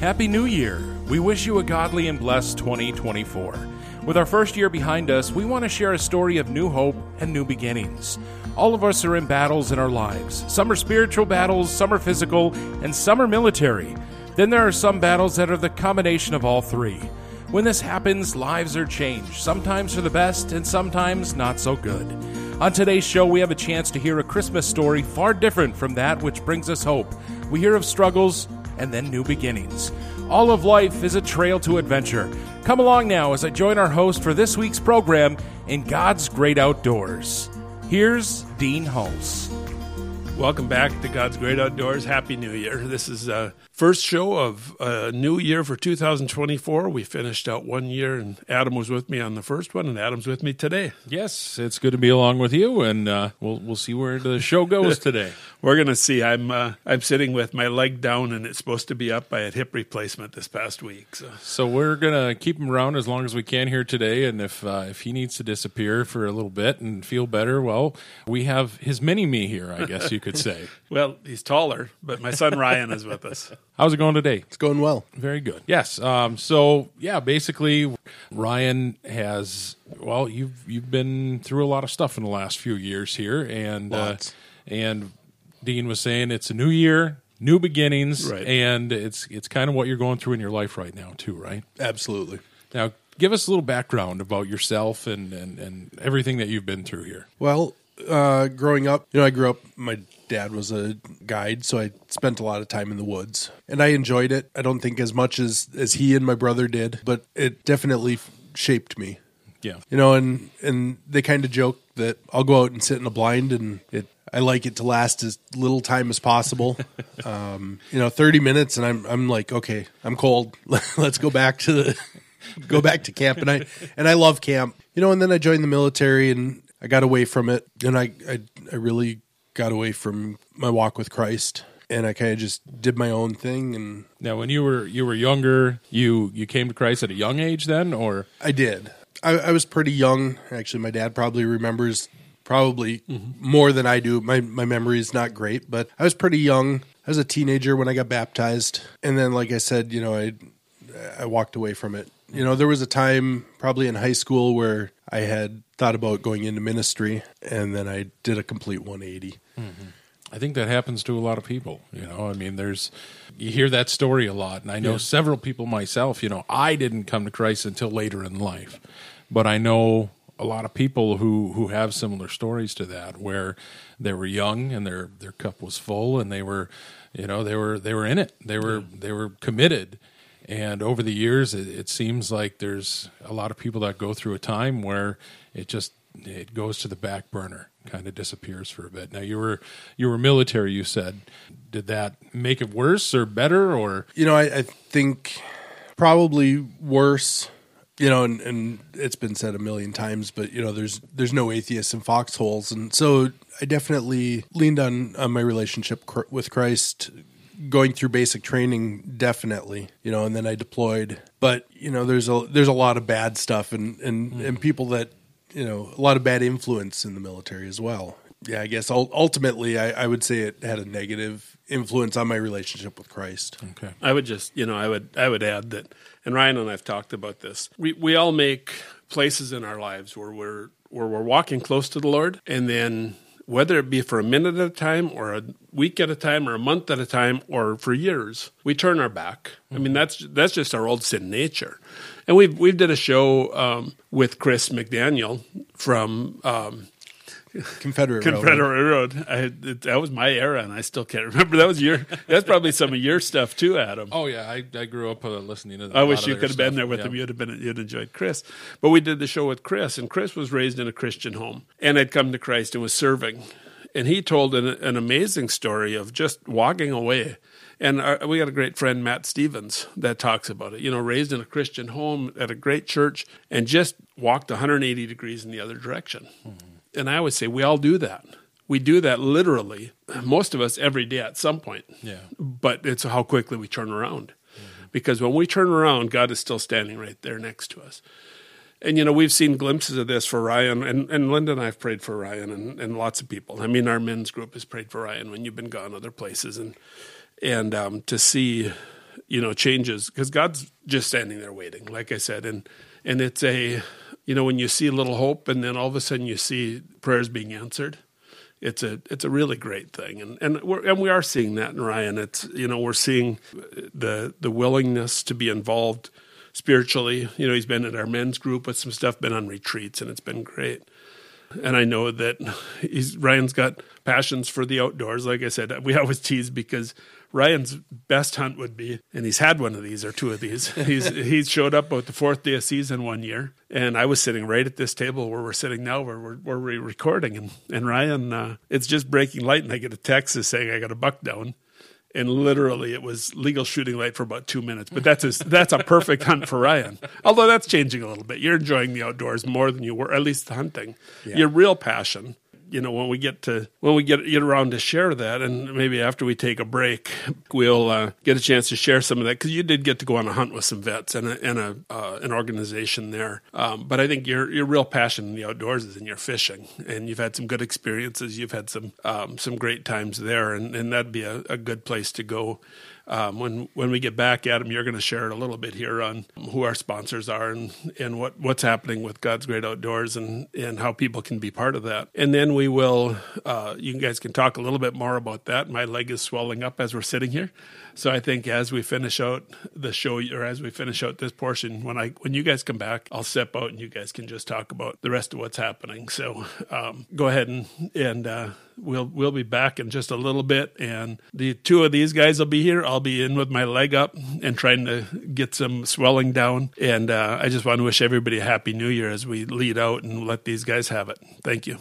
Happy New Year! We wish you a godly and blessed 2024. With our first year behind us, we want to share a story of new hope and new beginnings. All of us are in battles in our lives. Some are spiritual battles, some are physical, and some are military. Then there are some battles that are the combination of all three. When this happens, lives are changed, sometimes for the best and sometimes not so good. On today's show, we have a chance to hear a Christmas story far different from that which brings us hope. We hear of struggles and then new beginnings. All of life is a trail to adventure. Come along now as I join our host for this week's program in God's Great Outdoors. Here's Dean Hulse. Welcome back to God's Great Outdoors. Happy New Year. This is a first show of a new year for 2024. We finished out one year, and Adam was with me on the first one, and Adam's with me today. Yes, it's good to be along with you, and uh, we'll we'll see where the show goes today. We're gonna see. I'm uh, I'm sitting with my leg down, and it's supposed to be up. I had hip replacement this past week, so So we're gonna keep him around as long as we can here today, and if uh, if he needs to disappear for a little bit and feel better, well, we have his mini me here, I guess you could say. well, he's taller, but my son Ryan is with us. How's it going today? It's going well. Very good. Yes. Um, so yeah, basically, Ryan has. Well, you've you've been through a lot of stuff in the last few years here, and uh, Lots. and Dean was saying it's a new year, new beginnings, Right. and it's it's kind of what you're going through in your life right now too, right? Absolutely. Now, give us a little background about yourself and and, and everything that you've been through here. Well, uh, growing up, you know, I grew up, my dad was a guide, so I spent a lot of time in the woods. And I enjoyed it. I don't think as much as, as he and my brother did, but it definitely shaped me. Yeah. You know, and, and they kind of joke that I'll go out and sit in a blind and it, I like it to last as little time as possible. um, you know, 30 minutes and I'm, I'm like, okay, I'm cold. Let's go back to the, go back to camp. And I, and I love camp, you know, and then I joined the military and I got away from it and I, I, I really got away from my walk with Christ and I kind of just did my own thing and Now, when you were you were younger, you you came to Christ at a young age, then, or I did. I, I was pretty young. Actually, my dad probably remembers probably mm-hmm. more than I do. My my memory is not great, but I was pretty young. I was a teenager when I got baptized, and then, like I said, you know, I I walked away from it. You know, there was a time probably in high school where I had thought about going into ministry, and then I did a complete 180. Mm-hmm. I think that happens to a lot of people. You know, I mean, there's you hear that story a lot, and I know several people myself. You know, I didn't come to Christ until later in life, but I know a lot of people who who have similar stories to that, where they were young and their their cup was full, and they were, you know, they were they were in it. They were they were committed. And over the years, it, it seems like there's a lot of people that go through a time where it just it goes to the back burner, kind of disappears for a bit. Now you were you were military, you said. Did that make it worse or better or you know, I, I think probably worse. You know, and, and it's been said a million times, but you know, there's there's no atheists in foxholes, and so I definitely leaned on on my relationship cr- with Christ, going through basic training, definitely. You know, and then I deployed, but you know, there's a there's a lot of bad stuff, and and hmm. and people that you know, a lot of bad influence in the military as well. Yeah, I guess ultimately, I, I would say it had a negative influence on my relationship with Christ. okay? I would just, you know, I would, I would add that, and Ryan and I've talked about this. We we all make places in our lives where we're where we're walking close to the Lord, and then whether it be for a minute at a time, or a week at a time, or a month at a time, or for years, we turn our back. I mean, that's that's just our old sin nature. And we've we've did a show um, with Chris McDaniel from um, Confederate, Railroad. Confederate Road. I, it, that was my era, and I still can't remember. That was your. That's probably some of your stuff too, Adam. Oh yeah, I, I grew up uh, listening to. I wish you could have been there with him. You'd have been. You'd enjoyed Chris. But we did the show with Chris, and Chris was raised in a Christian home and had come to Christ and was serving. And he told an, an amazing story of just walking away. And our, we got a great friend, Matt Stevens, that talks about it. You know, raised in a Christian home at a great church and just walked 180 degrees in the other direction. And I always say we all do that. We do that literally, most of us every day at some point. Yeah. But it's how quickly we turn around. Because when we turn around, God is still standing right there next to us. And you know, we've seen glimpses of this for Ryan, and, and Linda and I have prayed for Ryan, and, and lots of people. I mean, our men's group has prayed for Ryan when you've been gone other places, and and um, to see you know, changes because God's just standing there waiting, like I said, and and it's a, you know, when you see little hope, and then all of a sudden you see prayers being answered. It's a it's a really great thing, and and we're and we are seeing that in Ryan. It's you know we're seeing the the willingness to be involved spiritually. You know, he's been in our men's group with some stuff, been on retreats, and it's been great and I know that he's Ryan's got passions for the outdoors. Like I said, we always tease because Ryan's best hunt would be, and he's had one of these or two of these. He's he showed up about the fourth day of season one year, and I was sitting right at this table where we're sitting now, where we're, where we're recording, and and Ryan, uh, it's just breaking light, and I get a text saying I got a buck down and literally it was legal shooting light for about two minutes. But that's a, that's a perfect hunt for Ryan. Although that's changing a little bit. You're enjoying the outdoors more than you were, at least the hunting. Yeah. Your real passion you know when we get to when we get get around to share that and maybe after we take a break we'll uh, get a chance to share some of that. Because you did get to go on a hunt with some vets and a, and a uh, an organization there. Um, but I think your your real passion in the outdoors is in your fishing and you've had some good experiences. You've had some um, some great times there and, and that'd be a, a good place to go um, when when we get back, Adam, you're going to share a little bit here on who our sponsors are and and what what's happening with God's Great Outdoors and and how people can be part of that. And then we will, uh, you guys can talk a little bit more about that. My leg is swelling up as we're sitting here. So I think as we finish out the show, or as we finish out this portion, when I when you guys come back, I'll step out and you guys can just talk about the rest of what's happening. So um, go ahead and and uh, we'll we'll be back in just a little bit, and the two of these guys will be here. I'll be in with my leg up and trying to get some swelling down. And uh, I just want to wish everybody a happy New Year as we lead out and let these guys have it. Thank you.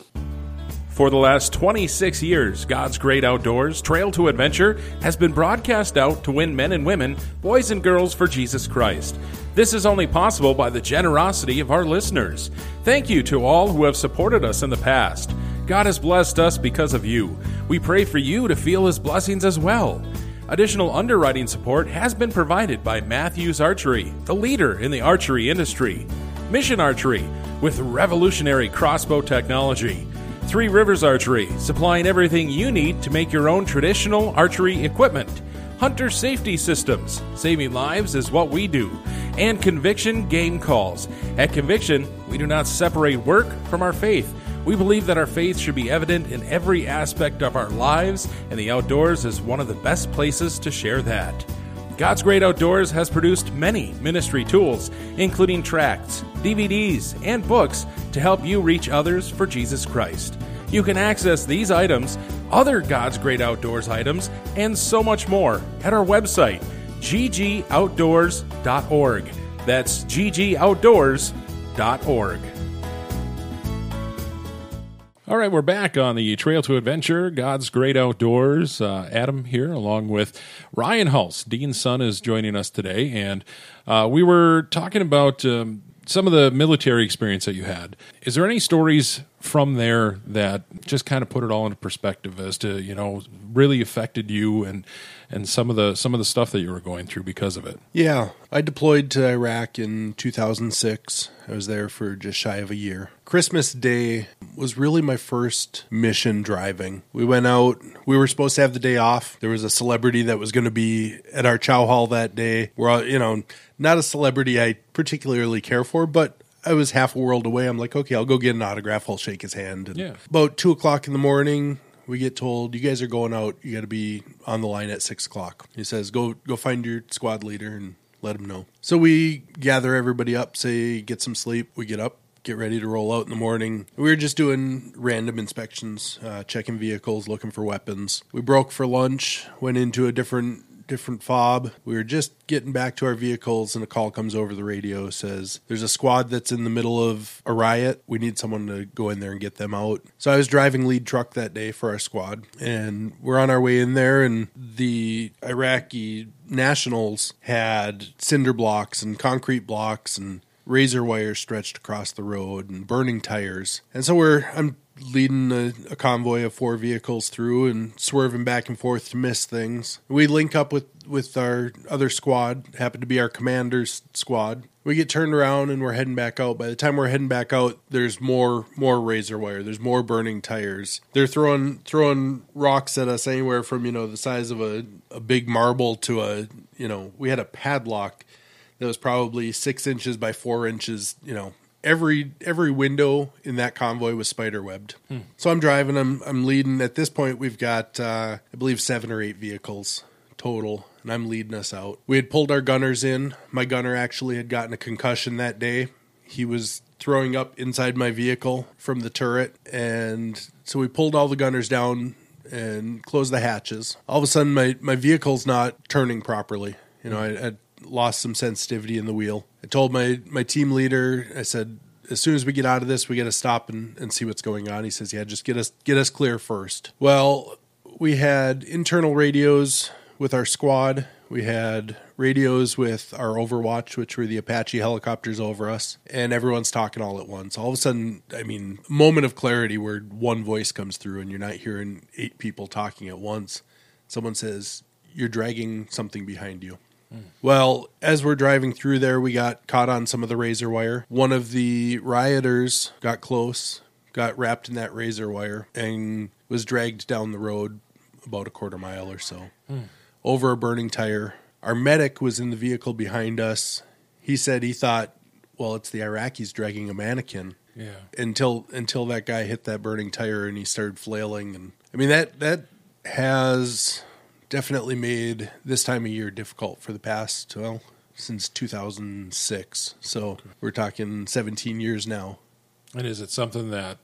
For the last 26 years, God's Great Outdoors Trail to Adventure has been broadcast out to win men and women, boys and girls for Jesus Christ. This is only possible by the generosity of our listeners. Thank you to all who have supported us in the past. God has blessed us because of you. We pray for you to feel his blessings as well. Additional underwriting support has been provided by Matthews Archery, the leader in the archery industry, Mission Archery, with revolutionary crossbow technology. Three Rivers Archery, supplying everything you need to make your own traditional archery equipment. Hunter Safety Systems, saving lives is what we do. And Conviction Game Calls. At Conviction, we do not separate work from our faith. We believe that our faith should be evident in every aspect of our lives, and the outdoors is one of the best places to share that. God's Great Outdoors has produced many ministry tools, including tracts, DVDs, and books to help you reach others for Jesus Christ. You can access these items, other God's Great Outdoors items, and so much more at our website, ggoutdoors.org. That's ggoutdoors.org. All right, we're back on the Trail to Adventure, God's Great Outdoors. Uh, Adam here, along with Ryan Hulse. Dean's son is joining us today, and uh, we were talking about um, some of the military experience that you had. Is there any stories from there that just kind of put it all into perspective as to you know really affected you and and some of the some of the stuff that you were going through because of it. Yeah, I deployed to Iraq in 2006. I was there for just shy of a year. Christmas Day was really my first mission driving. We went out. We were supposed to have the day off. There was a celebrity that was going to be at our chow hall that day. We're all, you know not a celebrity I particularly care for, but I was half a world away. I'm like, okay, I'll go get an autograph. I'll shake his hand. And yeah. About two o'clock in the morning, we get told you guys are going out. You got to be on the line at six o'clock. He says, "Go go find your squad leader and let him know." So we gather everybody up, say get some sleep. We get up, get ready to roll out in the morning. We were just doing random inspections, uh, checking vehicles, looking for weapons. We broke for lunch, went into a different different fob. We were just getting back to our vehicles, and a call comes over the radio says, There's a squad that's in the middle of a riot. We need someone to go in there and get them out. So I was driving lead truck that day for our squad, and we're on our way in there, and the Iraqi nationals had cinder blocks and concrete blocks and razor wire stretched across the road and burning tires. And so we're I'm leading a, a, convoy of four vehicles through and swerving back and forth to miss things. We link up with, with our other squad, happened to be our commander's squad. We get turned around and we're heading back out. By the time we're heading back out, there's more more razor wire. There's more burning tires. They're throwing throwing rocks at us anywhere from you know the size of a, a big marble to a you know we had a padlock that was probably six inches by four inches. You know every every window in that convoy was spider webbed. Hmm. So I'm driving. I'm I'm leading. At this point, we've got uh, I believe seven or eight vehicles total, and I'm leading us out. We had pulled our gunners in. My gunner actually had gotten a concussion that day. He was throwing up inside my vehicle from the turret, and so we pulled all the gunners down and closed the hatches. All of a sudden, my my vehicle's not turning properly. You know, I, I lost some sensitivity in the wheel. I told my my team leader, I said, as soon as we get out of this, we got to stop and, and see what's going on. He says, yeah, just get us get us clear first. Well, we had internal radios with our squad. We had radios with our Overwatch, which were the Apache helicopters over us, and everyone's talking all at once. All of a sudden, I mean, moment of clarity where one voice comes through and you're not hearing eight people talking at once. Someone says, You're dragging something behind you. Well, as we're driving through there, we got caught on some of the razor wire. One of the rioters got close, got wrapped in that razor wire, and was dragged down the road about a quarter mile or so over a burning tire. Our medic was in the vehicle behind us. He said he thought, well, it's the Iraqis dragging a mannequin. Yeah. Until until that guy hit that burning tire and he started flailing and I mean that that has definitely made this time of year difficult for the past, well, since 2006. So we're talking 17 years now. And is it something that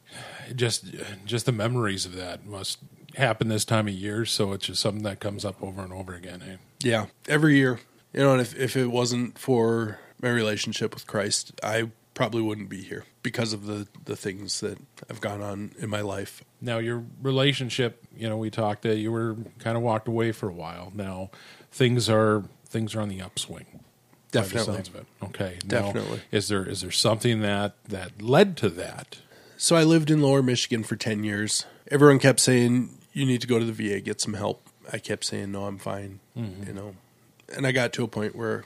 just just the memories of that must happen this time of year? So it's just something that comes up over and over again. Eh? Yeah, every year. You know, and if if it wasn't for my relationship with Christ, I probably wouldn't be here because of the the things that have gone on in my life. Now your relationship, you know, we talked that you were kind of walked away for a while. Now things are things are on the upswing. Definitely. Okay. Now, Definitely. Is there is there something that that led to that? So I lived in Lower Michigan for 10 years. Everyone kept saying you need to go to the VA get some help. I kept saying no, I'm fine, mm-hmm. you know. And I got to a point where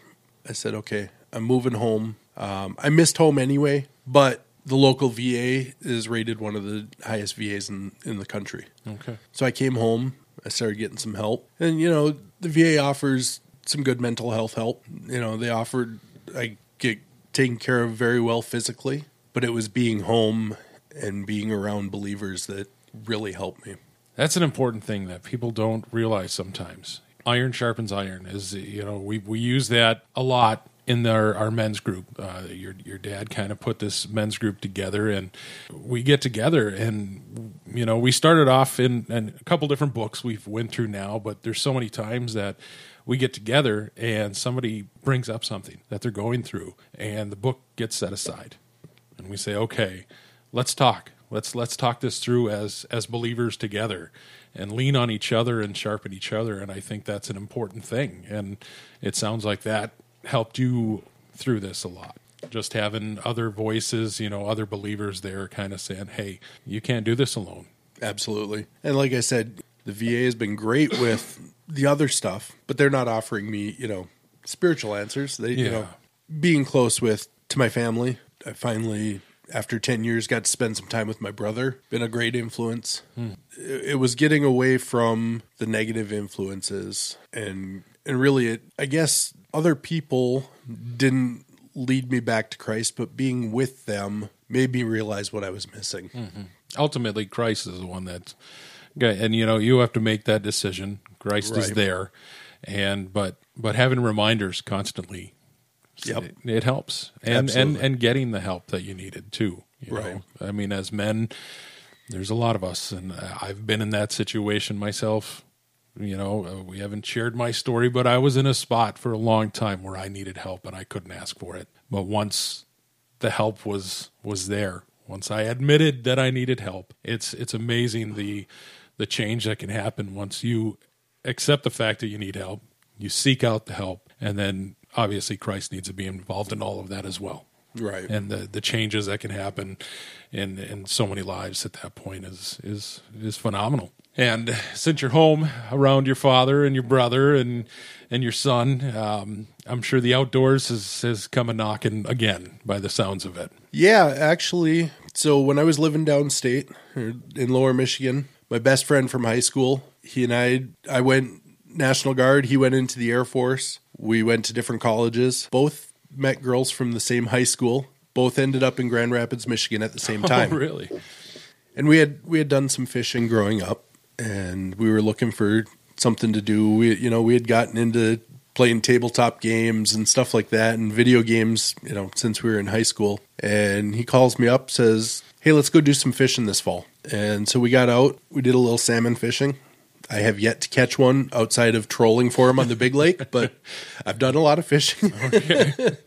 I said, "Okay, I'm moving home um, I missed home anyway, but the local VA is rated one of the highest VAs in, in the country. Okay. So I came home, I started getting some help. And, you know, the VA offers some good mental health help. You know, they offered, I get taken care of very well physically, but it was being home and being around believers that really helped me. That's an important thing that people don't realize sometimes. Iron sharpens iron is you know we we use that a lot in our, our men's group. Uh, your your dad kind of put this men's group together, and we get together, and you know we started off in, in a couple different books we've went through now, but there's so many times that we get together and somebody brings up something that they're going through, and the book gets set aside, and we say, okay, let's talk. Let's let's talk this through as as believers together and lean on each other and sharpen each other and I think that's an important thing and it sounds like that helped you through this a lot. Just having other voices you know other believers there kind of saying hey you can't do this alone. Absolutely. And like i said the va has been great with the other stuff but they're not offering me you know spiritual answers. They yeah. you know being close with to my family. I finally after 10 years got to spend some time with my brother. Been a great influence. Hmm. it was getting away from the negative influences and and really it i guess other people didn't lead me back to Christ, but being with them made me realize what I was missing. Mm-hmm. Ultimately, Christ is the one that's, and you know, you have to make that decision. Christ right. is there, and but but having reminders constantly, yep. it, it helps, and Absolutely. and and getting the help that you needed too. You right. Know? I mean, as men, there's a lot of us, and I've been in that situation myself you know, uh, we haven't shared my story, but I was in a spot for a long time where I needed help and I couldn't ask for it. But once the help was was there, once I admitted that I needed help, it's it's amazing the the change that can happen once you accept the fact that you need help, you seek out the help, and then obviously Christ needs to be involved in all of that as well. Right. And the the changes that can happen in in so many lives at that point is is is phenomenal. And since you're home around your father and your brother and and your son, um, I'm sure the outdoors has has come a knocking again by the sounds of it. Yeah, actually. So when I was living downstate in Lower Michigan, my best friend from high school, he and I, I went National Guard. He went into the Air Force. We went to different colleges. Both met girls from the same high school. Both ended up in Grand Rapids, Michigan at the same time. Oh, really? And we had we had done some fishing growing up, and we were looking for something to do. We you know we had gotten into playing tabletop games and stuff like that, and video games. You know since we were in high school. And he calls me up, says, "Hey, let's go do some fishing this fall." And so we got out. We did a little salmon fishing. I have yet to catch one outside of trolling for him on the big lake, but I've done a lot of fishing.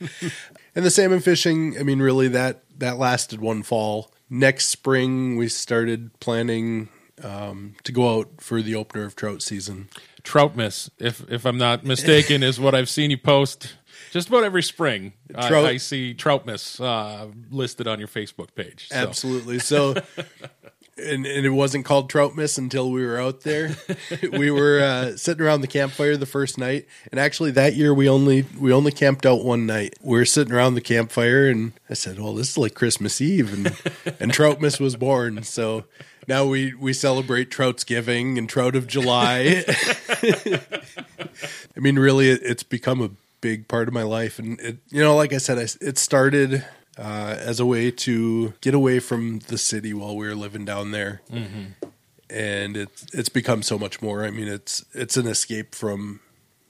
And the salmon fishing, I mean, really that that lasted one fall. Next spring, we started planning um, to go out for the opener of trout season. Trout miss, if if I'm not mistaken, is what I've seen you post just about every spring. Trout, I, I see trout miss uh, listed on your Facebook page. So. Absolutely. So and, and it wasn't called trout miss until we were out there. we were uh, sitting around the campfire the first night, and actually that year we only we only camped out one night. We were sitting around the campfire, and I said, "Well, this is like Christmas Eve," and and trout miss was born. So now we we celebrate Trout's Giving and Trout of July. I mean, really, it, it's become a big part of my life, and it you know, like I said, I, it started uh, as a way to get away from the city while we were living down there. Mm-hmm. And it's it's become so much more. I mean, it's it's an escape from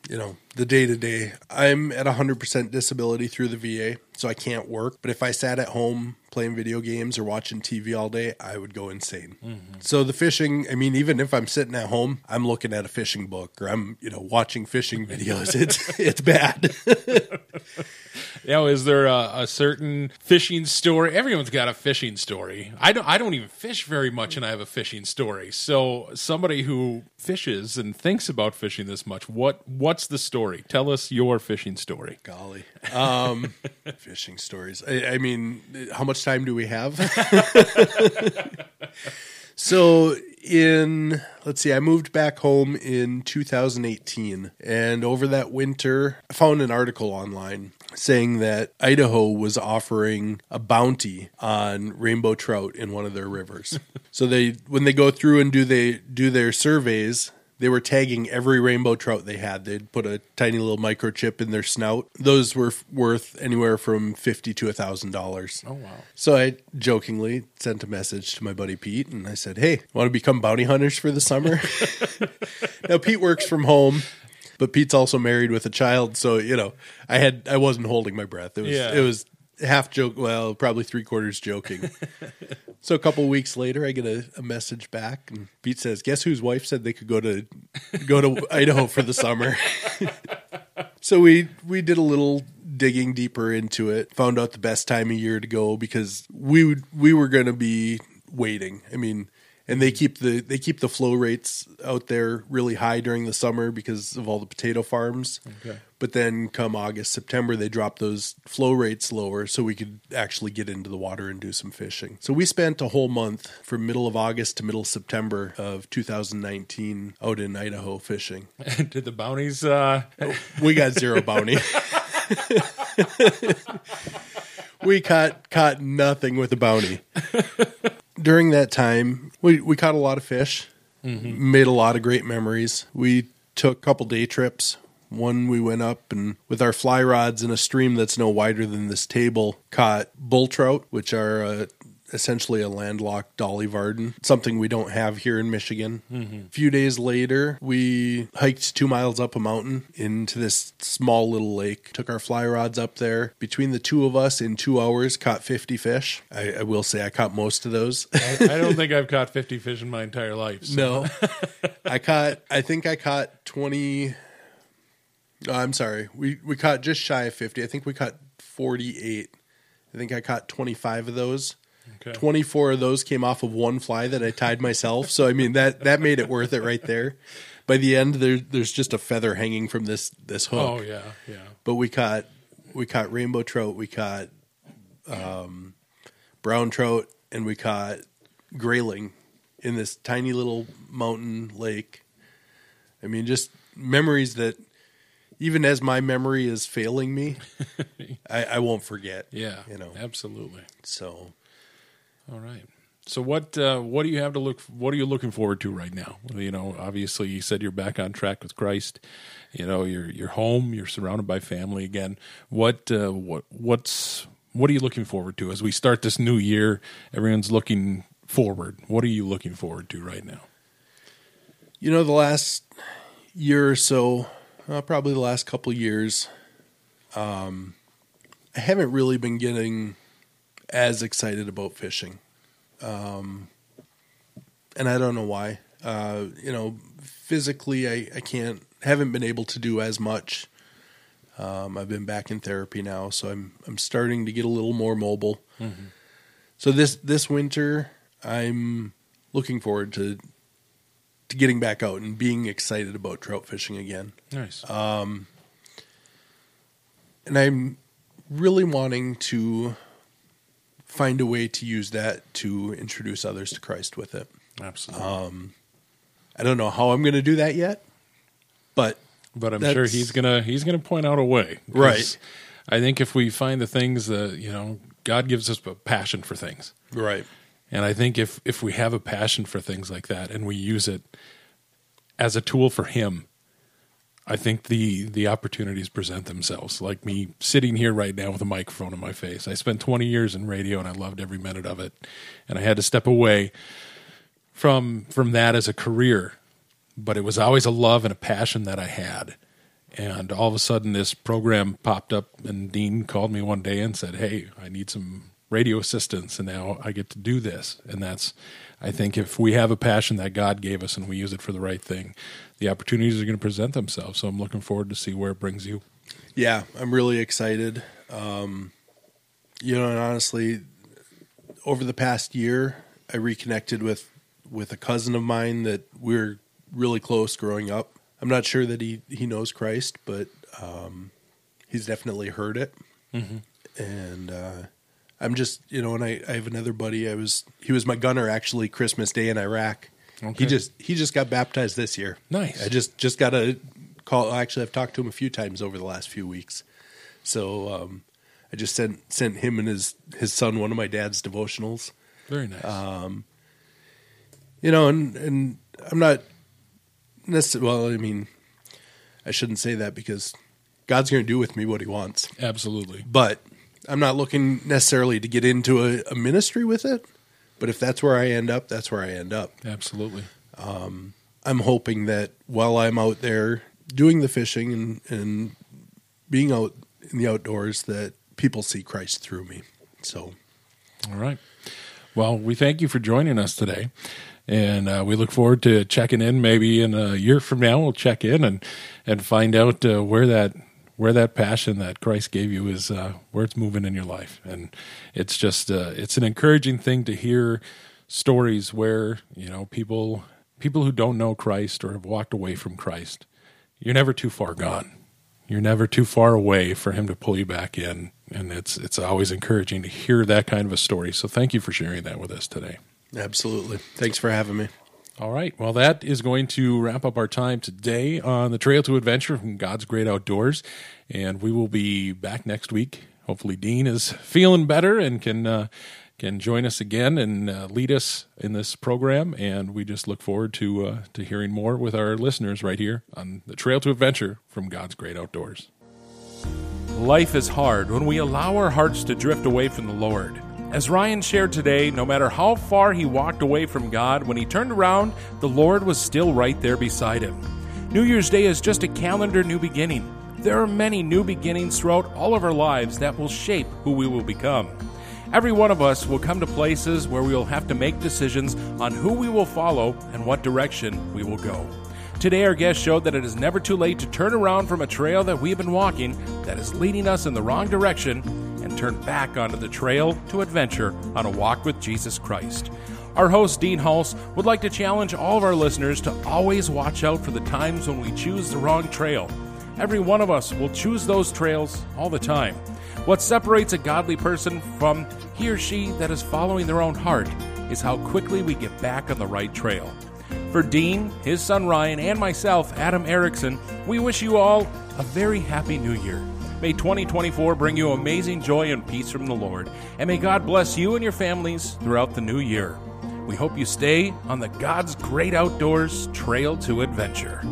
you know the day to day. I'm at 100% disability through the VA, so I can't work. But if I sat at home playing video games or watching TV all day, I would go insane. Mm-hmm. So the fishing, I mean, even if I'm sitting at home, I'm looking at a fishing book or I'm you know watching fishing videos. it's it's bad. Now, is there a, a, certain fishing story? Everyone's got a fishing story. I don't. I don't even fish very much, and I have a fishing story. So, somebody who fishes and thinks about fishing this much, what what's the story? Tell us your fishing story. Golly, um, fishing stories. I, I mean, how much time do we have? so in let's see i moved back home in 2018 and over that winter i found an article online saying that Idaho was offering a bounty on rainbow trout in one of their rivers. so they when they go through and do they do their surveys, they were tagging every rainbow trout they had. They'd put a tiny little microchip in their snout. Those were worth anywhere from fifty to a thousand dollars. Oh wow! So I jokingly sent a message to my buddy Pete, and I said, "Hey, want to become bounty hunters for the summer?" now Pete works from home, but Pete's also married with a child, so you know, I had I wasn't holding my breath. It was yeah. it was half joke, well, probably three quarters joking. so a couple weeks later, I get a, a, message back, and Pete says, "Guess whose wife said they could go to go to Idaho for the summer?" so we we did a little digging deeper into it, found out the best time of year to go because we would we were going to be waiting. I mean, and they keep the they keep the flow rates out there really high during the summer because of all the potato farms. Okay. But then come August, September, they drop those flow rates lower so we could actually get into the water and do some fishing. So we spent a whole month from middle of August to middle September of 2019 out in Idaho fishing. Did the bounties uh we got zero bounty. we caught caught nothing with a bounty during that time, we, we caught a lot of fish, mm-hmm. made a lot of great memories. We took a couple day trips. One we went up and with our fly rods in a stream that's no wider than this table, caught bull trout, which are uh, essentially a landlocked Dolly Varden, something we don't have here in Michigan. Mm-hmm. A few days later, we hiked two miles up a mountain into this small little lake, took our fly rods up there. Between the two of us, in two hours, caught 50 fish. I, I will say I caught most of those. I, I, don't think I've caught 50 fish in my entire life. So. No. I caught, I think I caught 20. Oh, I'm sorry. We, we caught just shy of 50. I think we caught 48. I think I caught 25 of those. Okay. 24 of those came off of one fly that I tied myself. So I mean that that made it worth it right there. By the end there there's just a feather hanging from this this hook. Oh yeah, yeah. But we caught we caught rainbow trout, we caught um, brown trout, and we caught grayling in this tiny little mountain lake. I mean, just memories that even as my memory is failing me, I, I, won't forget. Yeah, you know, absolutely. So, all right. So what uh, what do you have to look? What are you looking forward to right now? You know, obviously you said you're back on track with Christ. You know, you're you're home. You're surrounded by family again. What uh, what what's what are you looking forward to as we start this new year? Everyone's looking forward. What are you looking forward to right now? You know, the last year or so, uh, probably the last couple years, um, I haven't really been getting as excited about fishing. Um, and I don't know why. Uh, you know, physically, I, I can't, haven't been able to do as much. Um, I've been back in therapy now, so I'm I'm starting to get a little more mobile. Mm-hmm. So this this winter, I'm looking forward to to getting back out and being excited about trout fishing again. Nice. Um, and I'm really wanting to find a way to use that to introduce others to Christ with it. Absolutely. Um, I don't know how I'm going to do that yet, but but I'm sure he's gonna he's gonna point out a way. Right. I think if we find the things that you know, God gives us a passion for things. Right. And I think if if we have a passion for things like that and we use it as a tool for Him, I think the the opportunities present themselves. Like me sitting here right now with a microphone in my face. I spent 20 years in radio and I loved every minute of it. And I had to step away from from that as a career, but it was always a love and a passion that I had. And all of a sudden this program popped up and Dean called me one day and said, "Hey, I need some radio assistance and now I get to do this." And that's I think if we have a passion that God gave us and we use it for the right thing, the opportunities are going to present themselves. So I'm looking forward to see where it brings you. Yeah, I'm really excited. Um, you know, and honestly, over the past year, I reconnected with with a cousin of mine that we're really close growing up. I'm not sure that he he knows Christ, but um, he's definitely heard it. Mm-hmm. And uh, I'm just you know, and I, I have another buddy. I was he was my gunner actually Christmas Day in Iraq. Okay. He just he just got baptized this year. Nice. I just just got a call. Actually, I've talked to him a few times over the last few weeks. So um, I just sent sent him and his his son one of my dad's devotionals. Very nice. Um, you know, and and I'm not necessarily. Well, I mean, I shouldn't say that because God's going to do with me what He wants. Absolutely. But I'm not looking necessarily to get into a, a, ministry with it, but if that's where I end up, that's where I end up. Absolutely. Um, I'm hoping that while I'm out there doing the fishing and, and being out in the outdoors, that people see Christ through me. So, all right. Well, we thank you for joining us today. And uh, we look forward to checking in maybe in a year from now. We'll check in and, and find out uh, where that where that passion that Christ gave you is uh, where it's moving in your life, and it's just uh, it's an encouraging thing to hear stories where you know people people who don't know Christ or have walked away from Christ. You're never too far gone. You're never too far away for Him to pull you back in, and it's it's always encouraging to hear that kind of a story. So thank you for sharing that with us today. Absolutely. Thanks for having me. All right. Well, that is going to wrap up our time today on the Trail to Adventure from God's Great Outdoors. And we will be back next week. Hopefully, Dean is feeling better and can. Uh, can join us again and uh, lead us in this program, and we just look forward to uh, to hearing more with our listeners right here on the Trail to Adventure from God's Great Outdoors. Life is hard when we allow our hearts to drift away from the Lord. As Ryan shared today, no matter how far he walked away from God, when he turned around, the Lord was still right there beside him. New Year's Day is just a calendar new beginning. There are many new beginnings throughout all of our lives that will shape who we will become. Every one of us will come to places where we will have to make decisions on who we will follow and what direction we will go. Today, our guest showed that it is never too late to turn around from a trail that we have been walking that is leading us in the wrong direction turn back onto the trail to adventure on a walk with Jesus Christ. Our host, Dean Hulse, would like to challenge all of our listeners to always watch out for the times when we choose the wrong trail. Every one of us will choose those trails all the time. What separates a godly person from he or she that is following their own heart is how quickly we get back on the right trail. For Dean, his son Ryan, and myself, Adam Erickson, we wish you all a very happy new year. May 2024 bring you amazing joy and peace from the Lord, and may God bless you and your families throughout the new year. We hope you stay on the God's great outdoors trail to adventure.